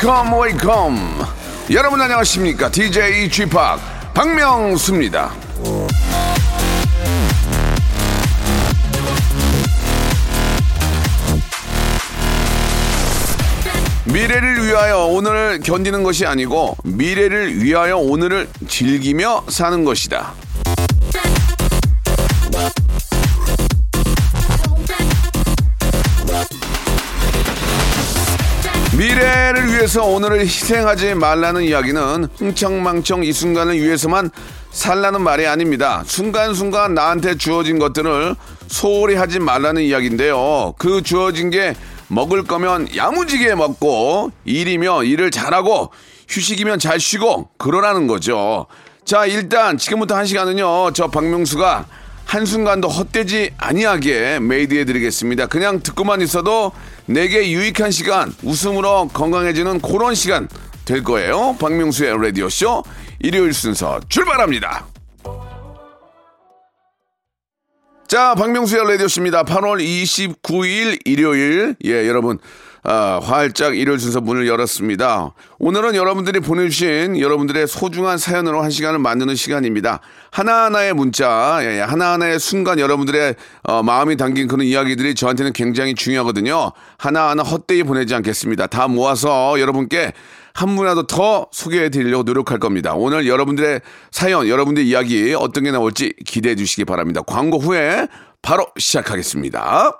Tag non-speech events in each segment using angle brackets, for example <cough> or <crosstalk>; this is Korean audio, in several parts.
Wake up wake up 여러분 안녕하십니까? DJ p 박명수입니다. 미래를 위하여 오늘을 견디는 것이 아니고 미래를 위하여 오늘을 즐기며 사는 것이다 미래를 위해서 오늘을 희생하지 말라는 이야기는 흥청망청 이 순간을 위해서만 살라는 말이 아닙니다. 순간순간 나한테 주어진 것들을 소홀히 하지 말라는 이야기인데요. 그 주어진 게 먹을 거면 야무지게 먹고 일이면 일을 잘하고 휴식이면 잘 쉬고 그러라는 거죠. 자, 일단 지금부터 한 시간은요. 저 박명수가 한순간도 헛되지 아니하게 메이드해 드리겠습니다. 그냥 듣고만 있어도 내게 유익한 시간, 웃음으로 건강해지는 그런 시간 될 거예요. 박명수의 라디오쇼 일요일 순서 출발합니다. 자, 박명수의 라디오쇼입니다. 8월 29일 일요일. 예, 여러분. 아, 활짝 일요일 순서 문을 열었습니다. 오늘은 여러분들이 보내주신 여러분들의 소중한 사연으로 한 시간을 만드는 시간입니다. 하나하나의 문자, 예, 하나하나의 순간 여러분들의 어, 마음이 담긴 그런 이야기들이 저한테는 굉장히 중요하거든요. 하나하나 헛되이 보내지 않겠습니다. 다 모아서 여러분께 한 분이라도 더 소개해 드리려고 노력할 겁니다. 오늘 여러분들의 사연, 여러분들의 이야기 어떤 게 나올지 기대해 주시기 바랍니다. 광고 후에 바로 시작하겠습니다.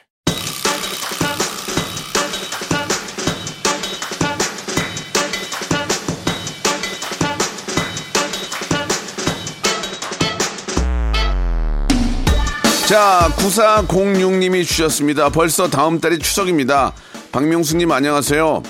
자, 9406님이 주셨습니다. 벌써 다음 달이 추석입니다. 박명수님 안녕하세요.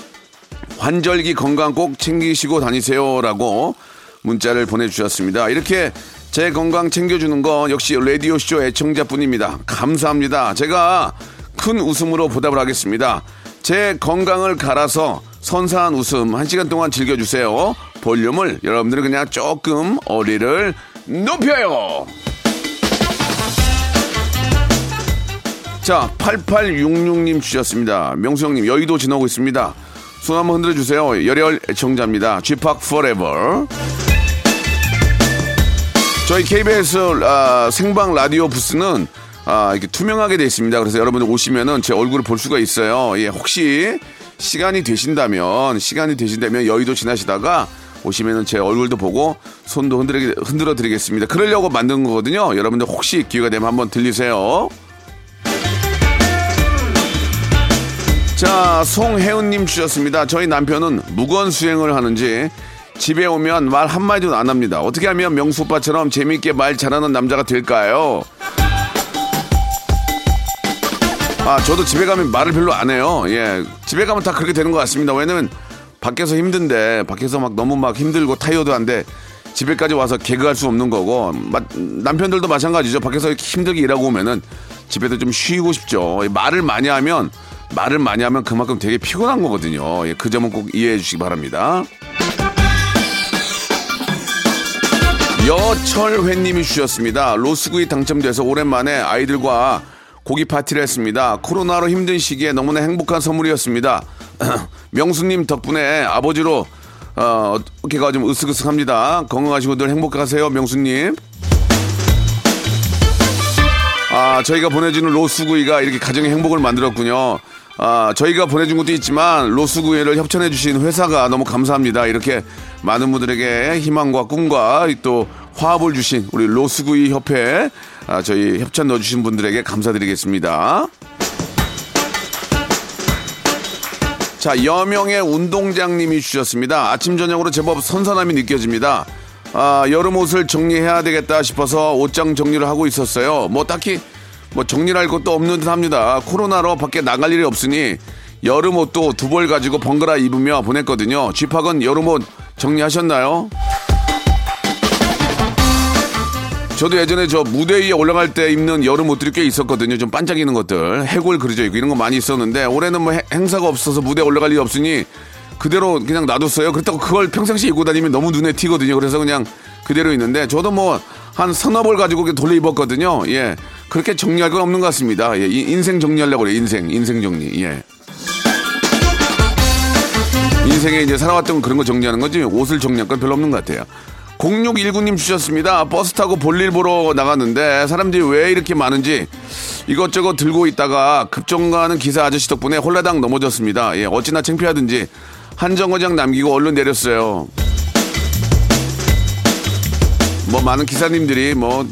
환절기 건강 꼭 챙기시고 다니세요라고 문자를 보내주셨습니다. 이렇게 제 건강 챙겨주는 건 역시 라디오쇼 애청자뿐입니다. 감사합니다. 제가 큰 웃음으로 보답을 하겠습니다. 제 건강을 갈아서 선사한 웃음 한 시간 동안 즐겨주세요. 볼륨을 여러분들은 그냥 조금 어리를 높여요. 자, 8866님 주셨습니다. 명수 형님, 여의도 지나고 있습니다. 손 한번 흔들어 주세요. 열혈 애청자입니다. 쥐팍 forever. 저희 KBS 아, 생방 라디오 부스는 아, 이렇게 투명하게 돼 있습니다. 그래서 여러분들 오시면은 제 얼굴을 볼 수가 있어요. 예, 혹시 시간이 되신다면, 시간이 되신다면 여의도 지나시다가 오시면은 제 얼굴도 보고 손도 흔들어, 흔들어 드리겠습니다. 그러려고 만든 거거든요. 여러분들 혹시 기회가 되면 한번 들리세요. 자, 송혜은님 주셨습니다. 저희 남편은 무건 수행을 하는지 집에 오면 말 한마디도 안 합니다. 어떻게 하면 명수 오빠처럼 재밌게 말 잘하는 남자가 될까요? 아, 저도 집에 가면 말을 별로 안 해요. 예. 집에 가면 다 그렇게 되는 것 같습니다. 왜냐면 밖에서 힘든데, 밖에서 막 너무 막 힘들고 타이어도 한데, 집에까지 와서 개그할 수 없는 거고, 마- 남편들도 마찬가지죠. 밖에서 힘들게 일하고 오면은 집에도 좀 쉬고 싶죠. 말을 많이 하면, 말을 많이 하면 그만큼 되게 피곤한 거거든요. 예, 그 점은 꼭 이해해 주시기 바랍니다. 여철회님이 주셨습니다. 로스구이 당첨돼서 오랜만에 아이들과 고기 파티를 했습니다. 코로나로 힘든 시기에 너무나 행복한 선물이었습니다. <clears throat> 명수님 덕분에 아버지로 어, 어깨가 좀 으쓱으쓱합니다. 건강하시고 늘 행복하세요, 명수님. 아, 저희가 보내주는 로스구이가 이렇게 가정의 행복을 만들었군요. 아, 저희가 보내준 것도 있지만 로스구이를 협찬해 주신 회사가 너무 감사합니다. 이렇게 많은 분들에게 희망과 꿈과 또 화합을 주신 우리 로스구이 협회 아, 저희 협찬 넣어주신 분들에게 감사드리겠습니다. 자, 여명의 운동장님이 주셨습니다. 아침, 저녁으로 제법 선선함이 느껴집니다. 아, 여름 옷을 정리해야 되겠다 싶어서 옷장 정리를 하고 있었어요. 뭐 딱히 뭐 정리할 것도 없는 듯 합니다. 코로나로 밖에 나갈 일이 없으니 여름 옷도 두 벌 가지고 번갈아 입으며 보냈거든요. 쥐팍은 여름 옷 정리하셨나요? 저도 예전에 저 무대 위에 올라갈 때 입는 여름 옷들이 꽤 있었거든요. 좀 반짝이는 것들. 해골 그려져 있고 이런 거 많이 있었는데 올해는 뭐 해- 행사가 없어서 무대에 올라갈 일이 없으니 그대로 그냥 놔뒀어요. 그렇다고 그걸 평상시에 입고 다니면 너무 눈에 튀거든요. 그래서 그냥 그대로 있는데 저도 뭐 한 서너 벌 가지고 돌려 입었거든요. 예. 그렇게 정리할 건 없는 것 같습니다. 예. 이- 인생 정리하려고 그래요. 인생. 인생 정리. 예. 인생에 이제 살아왔던 그런 거 정리하는 거지 옷을 정리할 건 별로 없는 것 같아요. 0619님 주셨습니다. 버스 타고 볼일 보러 나갔는데 사람들이 왜 이렇게 많은지 이것저것 들고 있다가 급정거하는 기사 아저씨 덕분에 홀라당 넘어졌습니다. 예, 어찌나 창피하든지 한 정거장 남기고 얼른 내렸어요. 뭐 많은 기사님들이 뭐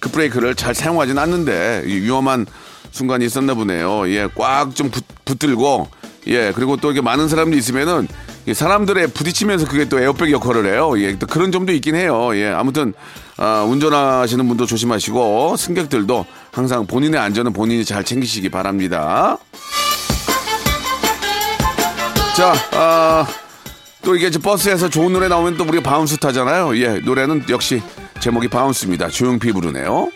급브레이크를 잘 사용하진 않는데 이 위험한 순간이 있었나 보네요. 예, 꽉 좀 붙들고 예, 그리고 또 이게 많은 사람들이 있으면은 이 사람들의 부딪히면서 그게 또 에어백 역할을 해요. 예, 또 그런 점도 있긴 해요. 예, 아무튼 아, 운전하시는 분도 조심하시고 승객들도 항상 본인의 안전은 본인이 잘 챙기시기 바랍니다. 자, 아, 또 이게 버스에서 좋은 노래 나오면 또 우리가 bounce 타잖아요. 예, 노래는 역시 제목이 Bounce입니다. 조용필 부르네요.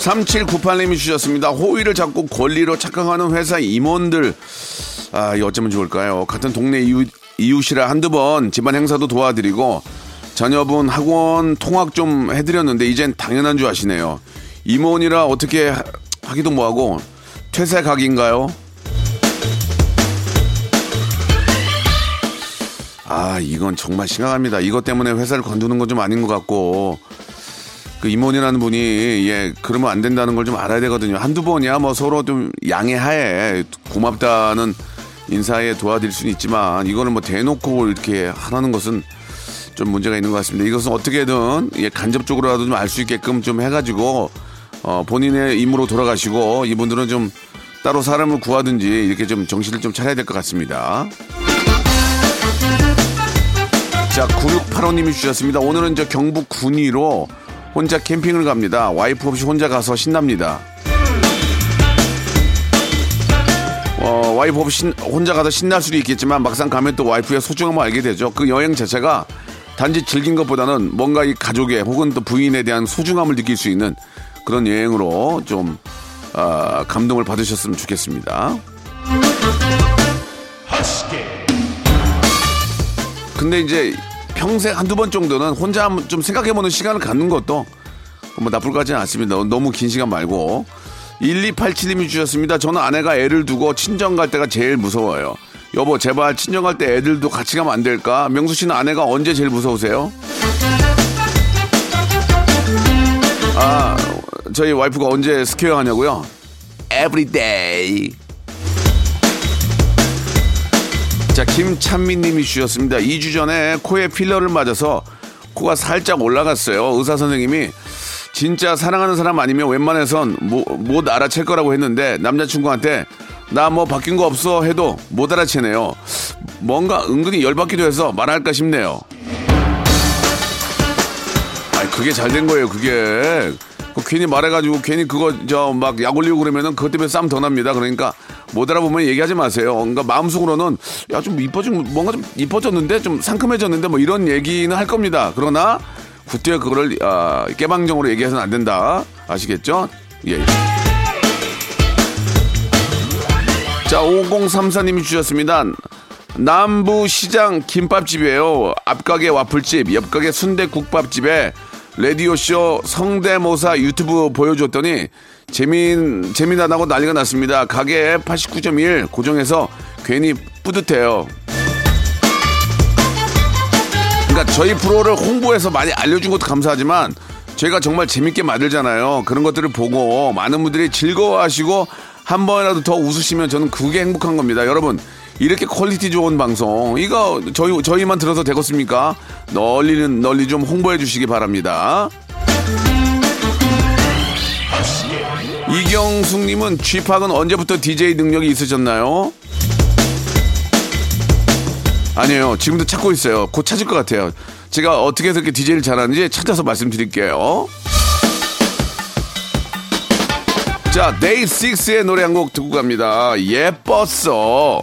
3798님이 주셨습니다. 호의를 잡고 권리로 착각하는 회사 임원들. 아, 이 어쩌면 좋을까요? 같은 동네 이웃, 이웃이라 한두 번 집안 행사도 도와드리고 자녀분 학원 통학 좀 해드렸는데 이젠 당연한 줄 아시네요. 임원이라 어떻게 하- 하기도 뭐하고 퇴사 각인가요? 아, 이건 정말 심각합니다. 이것 때문에 회사를 관두는 건 좀 아닌 것 같고, 그 임원이라는 분이, 예, 그러면 안 된다는 걸 좀 알아야 되거든요. 한두 번이야 뭐 서로 좀 양해하에 고맙다는 인사에 도와드릴 수는 있지만, 이거는 뭐 대놓고 이렇게 하라는 것은 좀 문제가 있는 것 같습니다. 이것은 어떻게든, 예, 간접적으로라도 좀 알 수 있게끔 좀 해가지고, 어, 본인의 임무로 돌아가시고, 이분들은 좀 따로 사람을 구하든지 이렇게 좀 정신을 좀 차려야 될 것 같습니다. 자, 9685님이 주셨습니다. 오늘은 저 경북 군위로 혼자 캠핑을 갑니다. 와이프 없이 혼자 가서 신납니다. 어, 와이프 없이 신- 혼자 가서 신날 수도 있겠지만 막상 가면 또 와이프의 소중함을 알게 되죠. 그 여행 자체가 단지 즐긴 것보다는 뭔가 이 가족의 혹은 또 부인에 대한 소중함을 느낄 수 있는 그런 여행으로 좀 아, 감동을 받으셨으면 좋겠습니다. 근데 이제 평생 한두 번 정도는 혼자 한번 좀 생각해보는 시간을 갖는 것도 뭐 나쁠 것 같지는 않습니다. 너무 긴 시간 말고. 1287님이 주셨습니다. 저는 아내가 애를 두고 친정 갈 때가 제일 무서워요. 여보, 제발 친정 갈 때 애들도 같이 가면 안 될까? 명수 씨는 아내가 언제 제일 무서우세요? 아, 저희 와이프가 언제 scary 하냐고요? Everyday. 자, 김찬미님이 주셨습니다. 2주 전에 코에 필러를 맞아서 코가 살짝 올라갔어요. 의사 선생님이 진짜 사랑하는 사람 아니면 웬만해선 못, 못 알아챌 거라고 했는데 남자친구한테 나 뭐 바뀐 거 없어 해도 못 알아채네요. 뭔가 은근히 열받기도 해서 말할까 싶네요. 아니 그게 잘 된 거예요. 그게 그 괜히 말해가지고 괜히 그거 저 막 약 올리고 그러면은 그것 때문에 싸움 더 납니다. 그러니까 못 알아보면 얘기하지 마세요. 그러니까 마음속으로는 야 좀 이뻐진 뭔가 좀 이뻐졌는데 좀 상큼해졌는데 뭐 이런 얘기는 할 겁니다. 그러나 그때 그거를 아, 깨방정으로 얘기해서는 안 된다. 아시겠죠? 예. 자, 5034님이 주셨습니다. 남부시장 김밥집이에요. 앞가게 와플집, 옆가게 순대국밥집에 라디오쇼 성대모사 유튜브 보여줬더니 재민, 재미나다고 난리가 났습니다. 가게 89.1 고정해서 괜히 뿌듯해요. 그러니까 저희 프로를 홍보해서 많이 알려준 것도 감사하지만 저희가 정말 재밌게 만들잖아요. 그런 것들을 보고 많은 분들이 즐거워하시고 한 번이라도 더 웃으시면 저는 그게 행복한 겁니다. 여러분 이렇게 quality 좋은 방송 이거 저희 저희만 들어서 되겠습니까? 널리는 널리 좀 홍보해 주시기 바랍니다. 이경숙님은 쥐팍은 언제부터 DJ 능력이 있으셨나요? 아니에요. 지금도 찾고 있어요. 곧 찾을 것 같아요. 제가 어떻게 해서 이렇게 DJ를 잘하는지 찾아서 말씀드릴게요. 자, 데이 6의 노래 한 곡 듣고 갑니다. 예뻤어.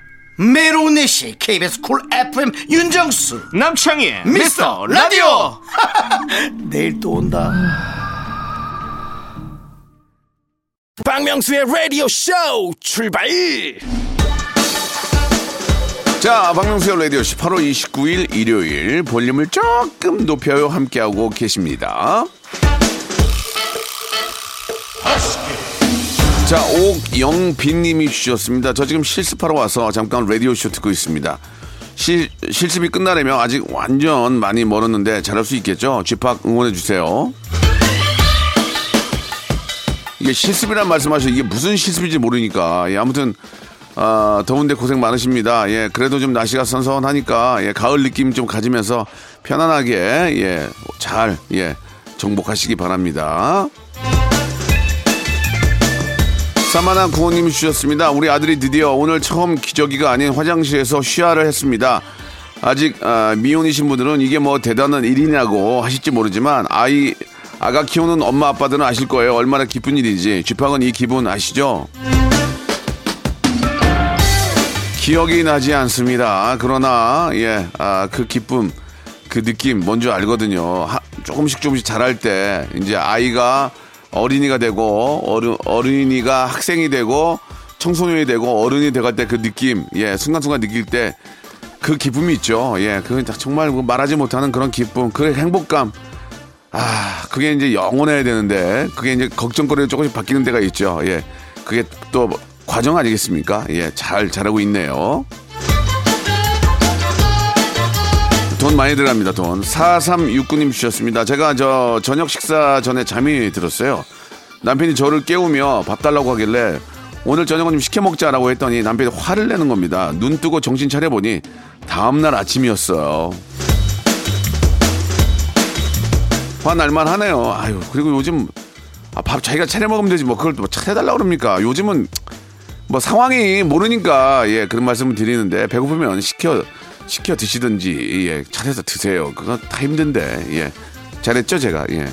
매일 오후 네시 KBS 쿨 FM 윤정수. 남창희의 미스터 라디오. <laughs> 내일 또 온다. 박명수의 라디오 쇼 출발! 자, 박명수의 라디오 8월 29일 일요일 볼륨을 조금 높여요. 함께하고 계십니다. 자, 옥영빈님이 주셨습니다. 저 지금 실습하러 와서 잠깐 라디오 쇼 듣고 있습니다. 실, 실습이 끝나려면 아직 완전 많이 멀었는데 잘할 수 있겠죠? 쥐팍 응원해 주세요. 이게 실습이란 말씀하셔 이게 무슨 실습인지 모르니까. 예, 아무튼, 아, 더운데 고생 많으십니다. 예, 그래도 좀 날씨가 선선하니까, 예, 가을 느낌 좀 가지면서 편안하게, 예, 잘, 예, 정복하시기 바랍니다. 사마나 구호님이 주셨습니다. 우리 아들이 드디어 오늘 처음 기저귀가 아닌 화장실에서 쉬야를 했습니다. 아직 아, 미혼이신 분들은 이게 뭐 대단한 일이냐고 하실지 모르지만 아이 아가 키우는 엄마 아빠들은 아실 거예요. 얼마나 기쁜 일인지. 쥐팡은 이 기분 아시죠? 기억이 나지 않습니다. 그러나 예, 아, 그 기쁨, 그 느낌 뭔지 알거든요. 하- 조금씩 조금씩 자랄 때 이제 아이가 어린이가 되고 어른 어린이가 학생이 되고 청소년이 되고 어른이 돼갈 때 그 느낌, 예, 순간순간 느낄 때 그 기쁨이 있죠. 예, 그 정말 뭐 말하지 못하는 그런 기쁨, 그 행복감. 아, 그게 이제 영원해야 되는데, 그게 이제 걱정거리가 조금씩 바뀌는 데가 있죠. 예. 그게 또 과정 아니겠습니까? 예, 잘, 잘하고 있네요. 돈 많이 들어갑니다, 돈. 4369님 주셨습니다. 제가 저 저녁 식사 전에 잠이 들었어요. 남편이 저를 깨우며 밥 달라고 하길래 오늘 저녁은 좀 시켜 먹자라고 했더니 남편이 화를 내는 겁니다. 눈 뜨고 정신 차려보니 다음날 아침이었어요. 화날만 하네요. 아유, 그리고 요즘 아, 밥 자기가 차려 먹으면 되지 뭐 그걸 또 차려달라고 그럽니까? 요즘은 뭐 상황이 모르니까 예 그런 말씀을 드리는데 배고프면 시켜 시켜 드시든지 예 차려서 드세요. 그거 다 힘든데 예 잘했죠 제가 예.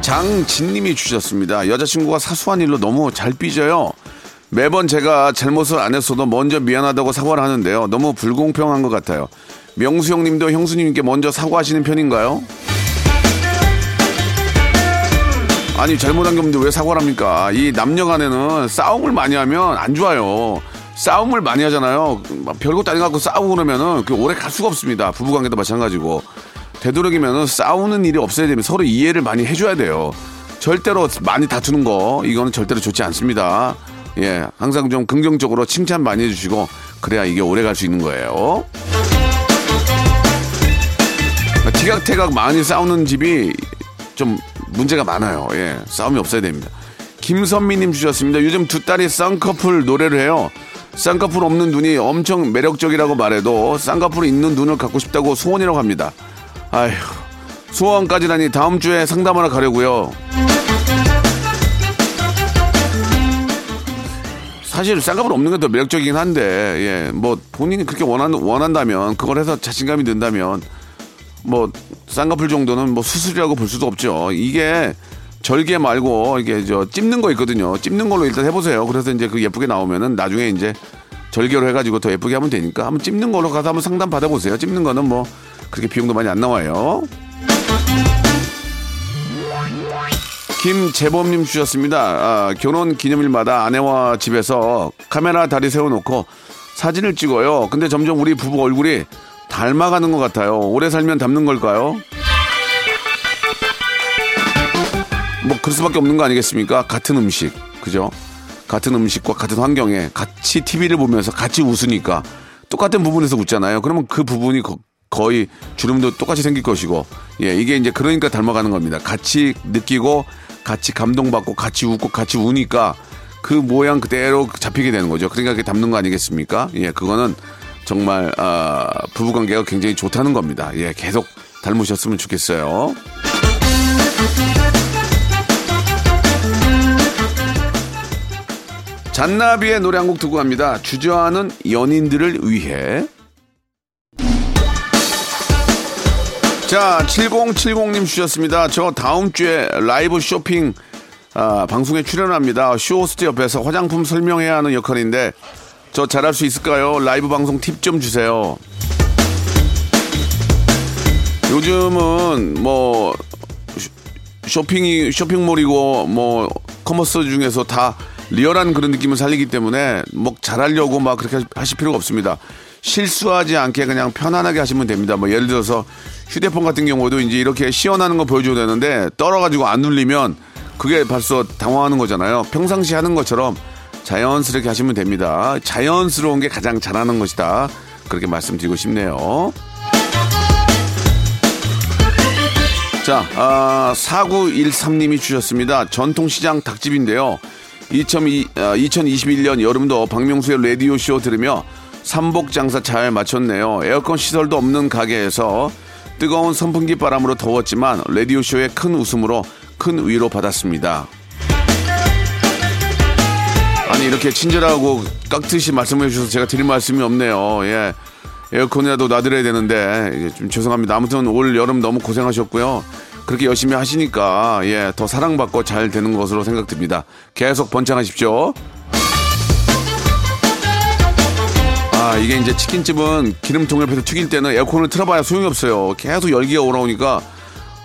장진님이 주셨습니다. 여자친구가 사소한 일로 너무 잘 삐져요. 매번 제가 잘못을 안 했어도 먼저 미안하다고 사과를 하는데요. 너무 불공평한 것 같아요. 명수 형님도 형수님께 먼저 사과하시는 편인가요? 아니 잘못한 게 없는데 왜 사과를 합니까? 이 남녀 간에는 싸움을 많이 하면 안 좋아요. 싸움을 많이 하잖아요. 막 별것도 아닌 것 같고 싸우고 그러면은 그 오래 갈 수가 없습니다. 부부관계도 마찬가지고. 되도록이면은 싸우는 일이 없어야 되면 서로 이해를 많이 해줘야 돼요. 절대로 많이 다투는 거 이거는 절대로 좋지 않습니다. 예, 항상 좀 긍정적으로 칭찬 많이 해주시고 그래야 이게 오래 갈 수 있는 거예요. 티각태각 많이 싸우는 집이 좀 문제가 많아요. 예, 싸움이 없어야 됩니다. 김선미님 주셨습니다. 요즘 두 딸이 쌍꺼풀 노래를 해요. 쌍꺼풀 없는 눈이 엄청 매력적이라고 말해도 쌍꺼풀 있는 눈을 갖고 싶다고 소원이라고 합니다. 아휴, 소원까지라니 다음 주에 상담하러 가려고요. 사실 쌍꺼풀 없는 게 더 매력적이긴 한데, 예, 뭐 본인이 그렇게 원한, 원한다면, 그걸 해서 자신감이 든다면, 뭐 쌍꺼풀 정도는 뭐 수술이라고 볼 수도 없죠. 이게 절개 말고 이게 저 찝는 거 있거든요. 찝는 걸로 일단 해보세요. 그래서 이제 그 예쁘게 나오면은 나중에 이제 절개로 해가지고 더 예쁘게 하면 되니까 한번 찝는 걸로 가서 한번 상담 받아보세요. 찝는 거는 뭐 그렇게 비용도 많이 안 나와요. 김재범님 주셨습니다. 아, 결혼 기념일마다 아내와 집에서 카메라 다리 세워놓고 사진을 찍어요. 근데 점점 우리 부부 얼굴이 닮아가는 것 같아요. 오래 살면 닮는 걸까요? 뭐 그럴 수밖에 없는 거 아니겠습니까? 같은 음식, 그죠? 같은 음식과 같은 환경에 같이 TV를 보면서 같이 웃으니까 똑같은 부분에서 웃잖아요. 그러면 그 부분이 거, 거의 주름도 똑같이 생길 것이고, 예, 이게 이제 그러니까 닮아가는 겁니다. 같이 느끼고, 같이 감동받고, 같이 웃고, 같이 우니까 그 모양 그대로 잡히게 되는 거죠. 그러니까 그게 닮는 거 아니겠습니까? 예, 그거는 정말, 아, 부부 관계가 굉장히 좋다는 겁니다. 예, 계속 닮으셨으면 좋겠어요. 잔나비의 노래 한 곡 듣고 갑니다. 주저하는 연인들을 위해. 자, 7070님 주셨습니다. 저 다음 주에 라이브 쇼핑 아, 방송에 출연합니다. 쇼호스트 옆에서 화장품 설명해야 하는 역할인데 저 잘할 수 있을까요? 라이브 방송 팁 좀 주세요. 요즘은 뭐 쇼핑이 쇼핑몰이고 뭐 commerce 중에서 다 리얼한 그런 느낌을 살리기 때문에 뭐 잘하려고 막 그렇게 하실 필요가 없습니다. 실수하지 않게 그냥 편안하게 하시면 됩니다. 뭐 예를 들어서 휴대폰 같은 경우도 이제 이렇게 시연하는 거 보여줘야 되는데 떨어가지고 안 눌리면 그게 벌써 당황하는 거잖아요. 평상시 하는 것처럼 자연스럽게 하시면 됩니다. 자연스러운 게 가장 잘하는 것이다. 그렇게 말씀드리고 싶네요. 자, 아, 4913님이 주셨습니다. 전통시장 닭집인데요. 2002, 아, 2021년 여름도 박명수의 라디오쇼 들으며 삼복 장사 잘 마쳤네요. 에어컨 시설도 없는 가게에서 뜨거운 선풍기 바람으로 더웠지만 라디오쇼의 큰 웃음으로 큰 위로 받았습니다. 아니 이렇게 친절하고 깍듯이 말씀해 주셔서 제가 드릴 말씀이 없네요. 예. 에어컨이라도 놔드려야 되는데 예, 좀 죄송합니다. 아무튼 올 여름 너무 고생하셨고요. 그렇게 열심히 하시니까 예, 더 사랑받고 잘 되는 것으로 생각됩니다. 계속 번창하십시오. 아, 이게 이제 치킨집은 기름통을 옆에서 튀길 때는 에어컨을 틀어봐야 소용이 없어요. 계속 열기가 올라오니까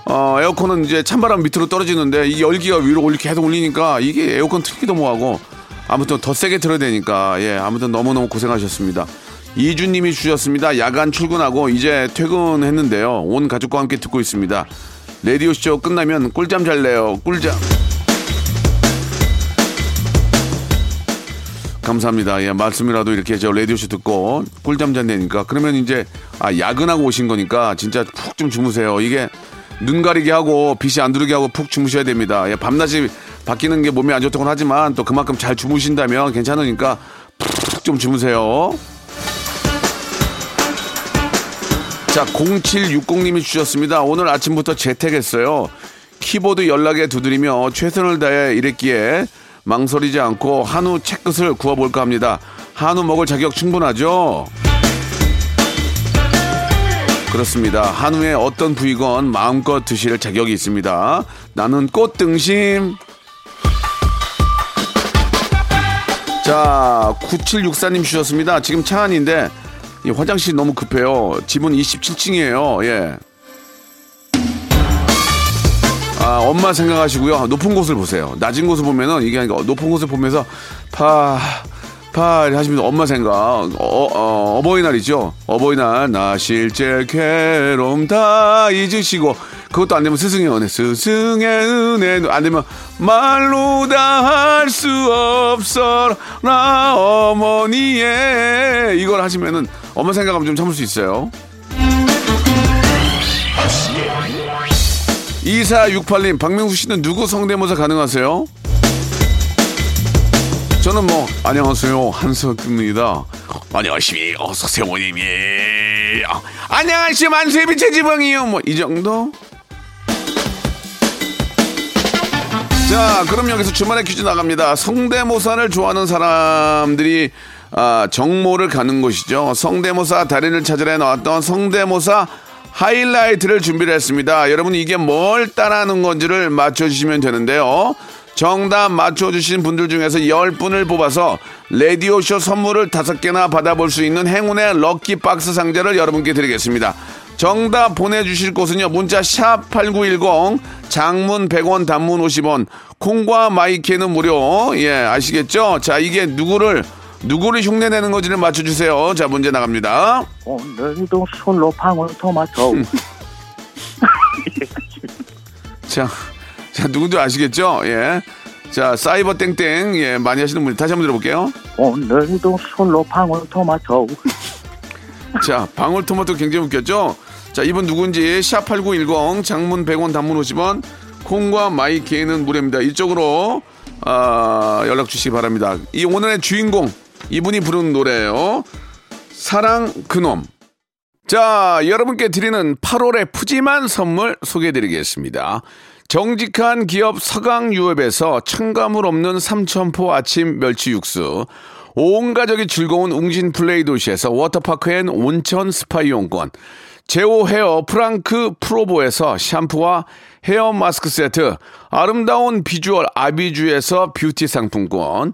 어, 에어컨은 이제 찬바람 밑으로 떨어지는데 이 열기가 위로 올리 계속 올리니까 이게 에어컨 틀기도 뭐하고 아무튼 더 세게 틀어야 되니까 예, 아무튼 너무너무 고생하셨습니다. 이주님이 주셨습니다. 야간 출근하고 이제 퇴근했는데요. 온 가족과 함께 듣고 있습니다. 레디오쇼 끝나면 꿀잠 잘래요. 꿀잠. 감사합니다. 예, 말씀이라도 이렇게 저 라디오쇼 듣고 꿀잠 잔다니까 그러면 이제 아 야근하고 오신 거니까 진짜 푹 좀 주무세요. 이게 눈 가리게 하고 빛이 안 들어오게 하고 푹 주무셔야 됩니다. 예, 밤낮이 바뀌는 게 몸에 안 좋다고 하지만 또 그만큼 잘 주무신다면 괜찮으니까 푹 좀 주무세요. 자, 0760님이 주셨습니다. 오늘 아침부터 재택했어요. 키보드 연락에 두드리며 최선을 다해 일했기에 망설이지 않고 한우 채끝을 구워볼까 합니다. 한우 먹을 자격 충분하죠? 그렇습니다. 한우의 어떤 부위건 마음껏 드실 자격이 있습니다. 나는 꽃등심. 자, 9764님 주셨습니다. 지금 차 안인데 이 화장실 너무 급해요. 집은 27층이에요. 예. 아, 엄마 생각하시고요. 높은 곳을 보세요. 낮은 곳을 보면은 이게 아니고 높은 곳을 보면서 파, 파 하시면서 엄마 생각. 어, 어, 어버이날이죠. 어버이날 나 실제 괴로움 다 잊으시고 그것도 안 되면 스승의 은혜, 스승의 은혜 안 되면 말로 다 할 수 없어 나 어머니의 이걸 하시면은 엄마 생각하면 좀 참을 수 있어요. 2468님, 박명수 씨는 누구 성대모사 가능하세요? 저는 뭐, 안녕하세요. 한석입니다. 안녕하십니까. 서세모님이. 안녕하십니까. 만세비 체지방이요. 뭐, 이 정도? 자, 그럼 여기서 주말에 퀴즈 나갑니다. 성대모사를 좋아하는 사람들이 아, 정모를 가는 곳이죠. 성대모사 달인을 찾으러 나왔던 성대모사 하이라이트를 준비를 했습니다. 여러분 이게 뭘 따라하는 건지를 맞춰주시면 되는데요. 정답 맞춰주신 분들 중에서 10분을 뽑아서 라디오쇼 선물을 5개나 받아볼 수 있는 행운의 럭키박스 상자를 여러분께 드리겠습니다. 정답 보내주실 곳은요. 문자 샵 8910 장문 100원 단문 50원 콩과 마이케는 무료 예 아시겠죠? 자 이게 누구를 누구를 흉내내는 건지를 맞춰주세요. 자, 문제 나갑니다. 오늘도 솔로 방울토마토. <laughs> 자, 자, 누군지 아시겠죠? 예. 자, 사이버 땡땡, 예, 많이 하시는 분 다시 한번 들어볼게요. 오늘도 솔로 방울토마토. <laughs> 자, 방울토마토 굉장히 웃겼죠? 자, 이분 누군지 샵8910 장문 100원 단문 50원 콩과 마이케이는 무료입니다. 이쪽으로 아, 연락 주시기 바랍니다. 이 오늘의 주인공 이분이 부르는 노래예요. 사랑 그놈. 자, 여러분께 드리는 8월의 푸짐한 선물 소개해 드리겠습니다. 정직한 기업 서강유업에서 첨가물 없는 삼천포 아침 멸치 육수. 온 가족이 즐거운 웅진 플레이 도시에서 워터파크 and 온천 스파 이용권. 제오 헤어 프랑크 프로보에서 샴푸와 헤어 마스크 세트. 아름다운 비주얼 아비주에서 뷰티 상품권.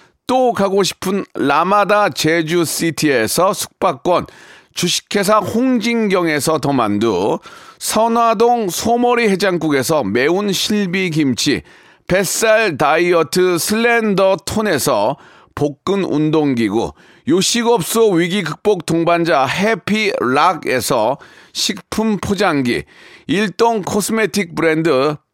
또 가고 싶은 라마다 제주시티에서 숙박권. 주식회사 홍진경에서 더 만두, 선화동 소머리 해장국에서 매운 실비김치, 뱃살 다이어트 슬렌더 톤에서 복근 운동기구, 요식업소 위기 극복 동반자 해피락에서 식품 포장기, 일동 코스메틱 브랜드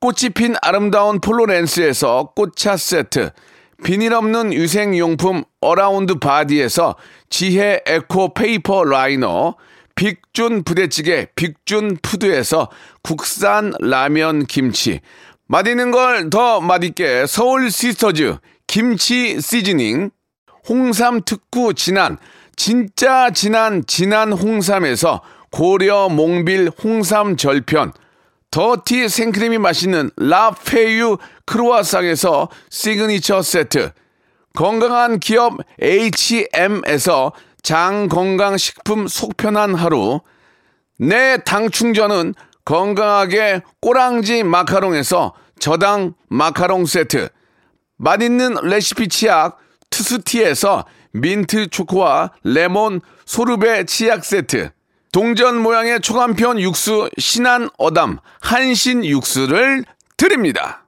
꽃이 핀 아름다운 폴로렌스에서 꽃차 세트, 비닐 없는 위생용품 어라운드 바디에서 지혜 에코 페이퍼 라이너, 빅준 부대찌개 빅준 푸드에서 국산 라면 김치, 맛있는 걸 더 맛있게 서울 시스터즈 김치 시즈닝, 홍삼 특구 진한, 진짜 진한 진한 홍삼에서 고려 몽빌 홍삼 절편, 더티 생크림이 맛있는 라페유 크루아상에서 시그니처 세트, 건강한 기업 H&M에서 장건강식품 속편한 하루, 내 당 충전은 건강하게 꼬랑지 마카롱에서 저당 마카롱 세트, 맛있는 레시피 치약 투스티에서 민트 초코와 레몬 소르베 치약 세트, 동전 모양의 초간편 육수 신한 어담 한신 육수를 드립니다.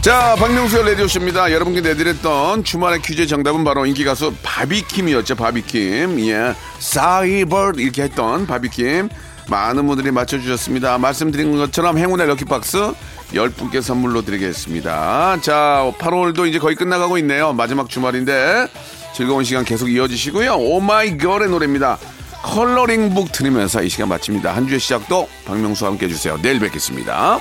자, 박명수의 라디오쇼입니다. 여러분께 내드렸던 주말의 퀴즈 정답은 바로 인기 가수 바비킴이었죠, 바비킴. 예. 사이버 이렇게 했던 바비킴. 많은 분들이 맞춰주셨습니다. 말씀드린 것처럼 행운의 럭키박스 10분께 선물로 드리겠습니다. 자, 8월도 이제 거의 끝나가고 있네요. 마지막 주말인데 즐거운 시간 계속 이어지시고요. 오마이걸의 노래입니다. 컬러링북 들으면서 이 시간 마칩니다. 한 주의 시작도 박명수와 함께 해주세요. 내일 뵙겠습니다.